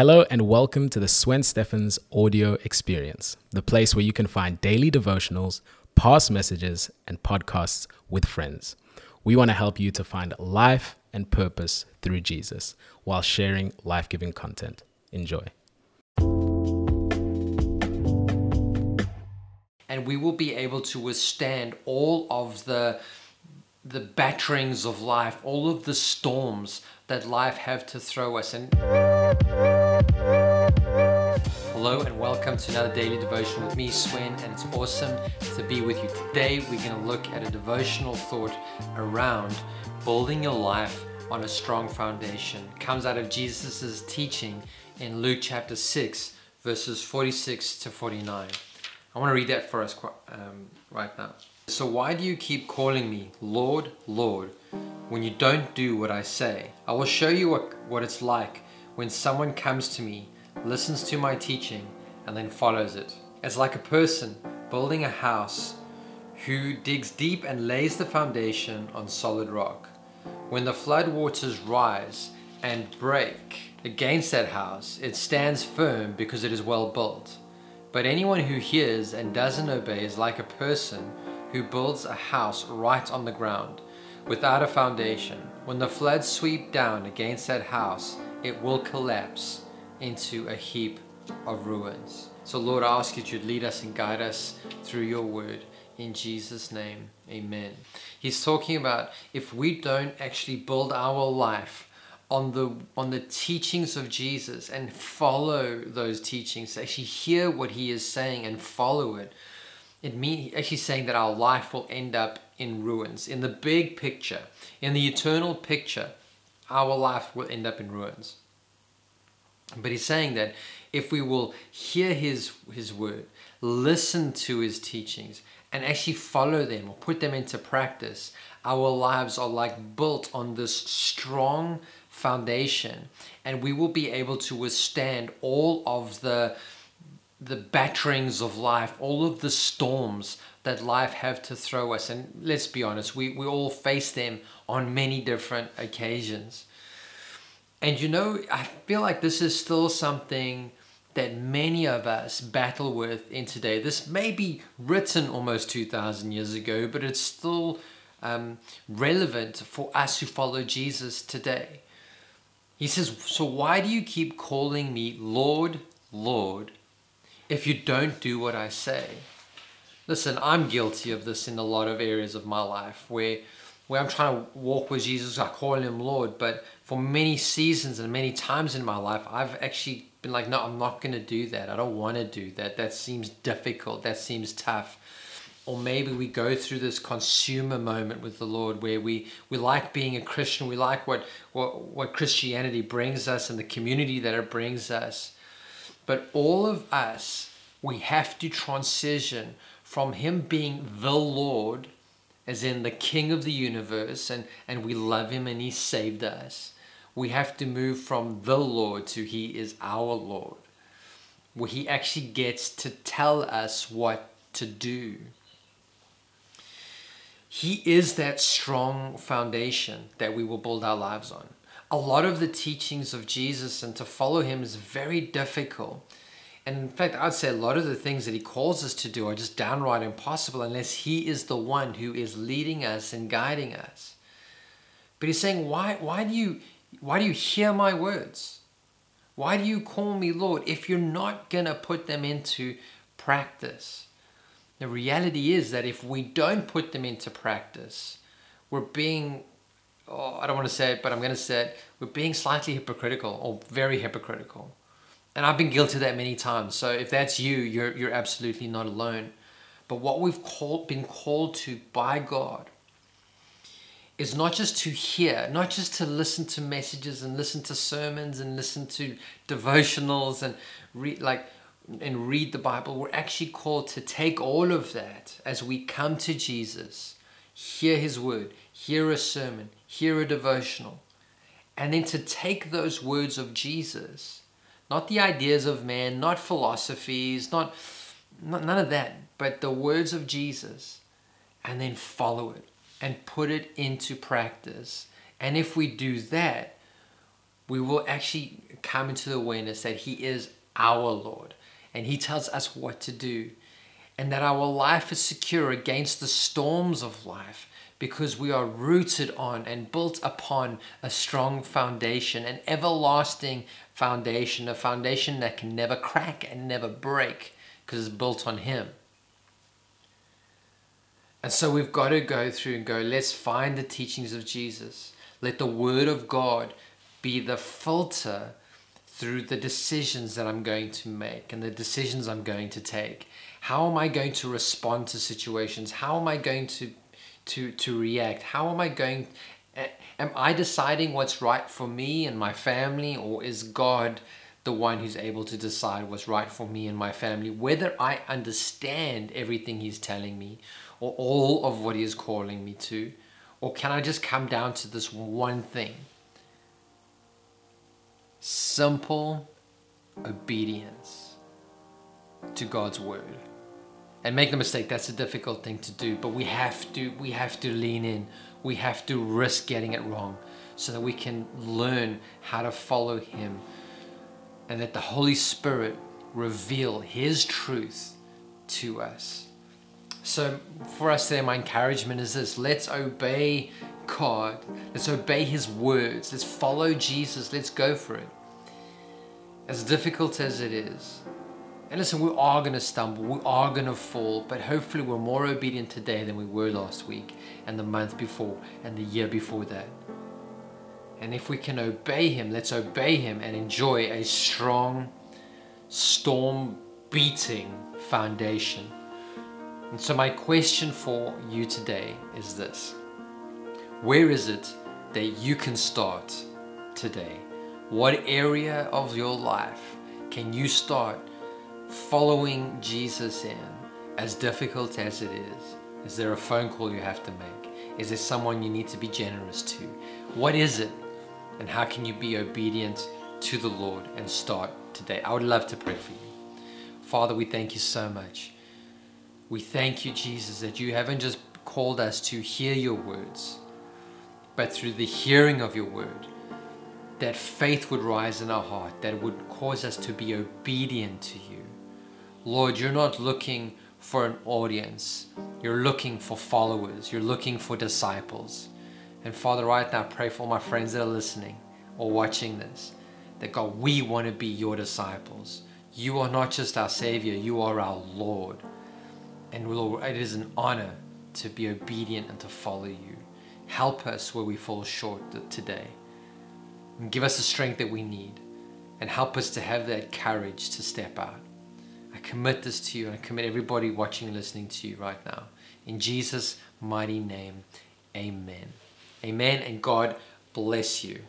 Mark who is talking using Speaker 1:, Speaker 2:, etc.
Speaker 1: Hello and welcome to the Swen Steffens audio experience, the place where you can find daily devotionals, past messages, and podcasts with friends. We want to help you to find life and purpose through Jesus while sharing life giving content. Enjoy.
Speaker 2: and we will be able to withstand all of the the batterings of life, all of the storms that life have to throw us. And and welcome to another daily devotion with me, Swen, and it's awesome to be with you today. We're going to look at a devotional thought around building your life on a strong foundation. It comes out of Jesus' teaching in Luke chapter 6, verses 46 to 49. I want to read that for us um, right now. So, why do you keep calling me Lord, Lord, when you don't do what I say? I will show you what, what it's like when someone comes to me, listens to my teaching, and then follows it. It's like a person building a house who digs deep and lays the foundation on solid rock. When the flood waters rise and break against that house, it stands firm because it is well built. But anyone who hears and doesn't obey is like a person who builds a house right on the ground, without a foundation. When the floods sweep down against that house, it will collapse into a heap of ruins. So, Lord, I ask you to lead us and guide us through your word. In Jesus' name, amen. He's talking about if we don't actually build our life on the on the teachings of Jesus and follow those teachings, actually hear what he is saying and follow it. It means actually saying that our life will end up in ruins. In the big picture, in the eternal picture, our life will end up in ruins. But he's saying that if we will hear his his word, listen to his teachings, and actually follow them or put them into practice, our lives are like built on this strong foundation and we will be able to withstand all of the the batterings of life all of the storms that life have to throw us. And let's be honest we, we all face them on many different occasions and you know i feel like this is still something that many of us battle with in today this may be written almost 2000 years ago but it's still um, relevant for us who follow jesus today he says, So why do you keep calling me Lord, Lord, if you don't do what I say? Listen, I'm guilty of this in a lot of areas of my life where where I'm trying to walk with Jesus, I call him Lord, but for many seasons and many times in my life, I've actually been like, no, I'm not going to do that. I don't want to do that. That seems difficult. That seems tough or maybe we go through this consumer moment with the Lord where we, we like being a Christian, we like what, what, what Christianity brings us and the community that it brings us. But all of us, we have to transition from Him being the Lord, as in the King of the universe, and, and we love Him and He saved us. We have to move from the Lord to He is our Lord, where He actually gets to tell us what to do. He is that strong foundation that we will build our lives on. A lot of the teachings of Jesus and to follow him is very difficult. And in fact, I'd say a lot of the things that he calls us to do are just downright impossible unless he is the one who is leading us and guiding us. But he's saying, why, why, do you, why do you hear my words? Why do you call me Lord if you're not going to put them into practice? The reality is that if we don't put them into practice, we're being, oh, I don't want to say it, but I'm going to say it, we're being slightly hypocritical or very hypocritical. And I've been guilty of that many times. So if that's you, you're, you're absolutely not alone. But what we've called, been called to by God is not just to hear, not just to listen to messages and listen to sermons and listen to devotionals and read, like and read the Bible, we're actually called to take all of that as we come to Jesus, hear His word, hear a sermon, hear a devotional, and then to take those words of Jesus, not the ideas of man, not philosophies, not, not none of that, but the words of Jesus, and then follow it and put it into practice. And if we do that, we will actually come into the awareness that He is our Lord and He tells us what to do, and that our life is secure against the storms of life because we are rooted on and built upon a strong foundation, an everlasting foundation, a foundation that can never crack and never break because it's built on Him. And so we've got to go through and go, let's find the teachings of Jesus. Let the Word of God be the filter through the decisions that I'm going to make and the decisions I'm going to take. How am I going to respond to situations? How am I going to to to react? How am I going am I deciding what's right for me and my family or is God the one who's able to decide what's right for me and my family whether I understand everything he's telling me or all of what he is calling me to or can I just come down to this one thing? simple obedience to God's word. And make no mistake, that's a difficult thing to do, but we have to we have to lean in. We have to risk getting it wrong so that we can learn how to follow him and that the Holy Spirit reveal his truth to us. So for us there, my encouragement is this let's obey God. Let's obey His words. Let's follow Jesus. Let's go for it. As difficult as it is. And listen, we are going to stumble. We are going to fall. But hopefully, we're more obedient today than we were last week, and the month before, and the year before that. And if we can obey Him, let's obey Him and enjoy a strong, storm beating foundation. And so, my question for you today is this where is it that you can start today? What area of your life can you start following Jesus in, as difficult as it is? Is there a phone call you have to make? Is there someone you need to be generous to? What is it? And how can you be obedient to the Lord and start today? I would love to pray for you. Father, we thank you so much. We thank you, Jesus, that you haven't just called us to hear your words, but through the hearing of your word, that faith would rise in our heart, that would cause us to be obedient to you. Lord, you're not looking for an audience, you're looking for followers, you're looking for disciples. And Father, right now, I pray for my friends that are listening or watching this, that God, we want to be your disciples. You are not just our Savior, you are our Lord. And Lord, it is an honor to be obedient and to follow you. Help us where we fall short today. And give us the strength that we need. And help us to have that courage to step out. Commit this to you and I commit everybody watching and listening to you right now. In Jesus' mighty name, amen. Amen. And God bless you.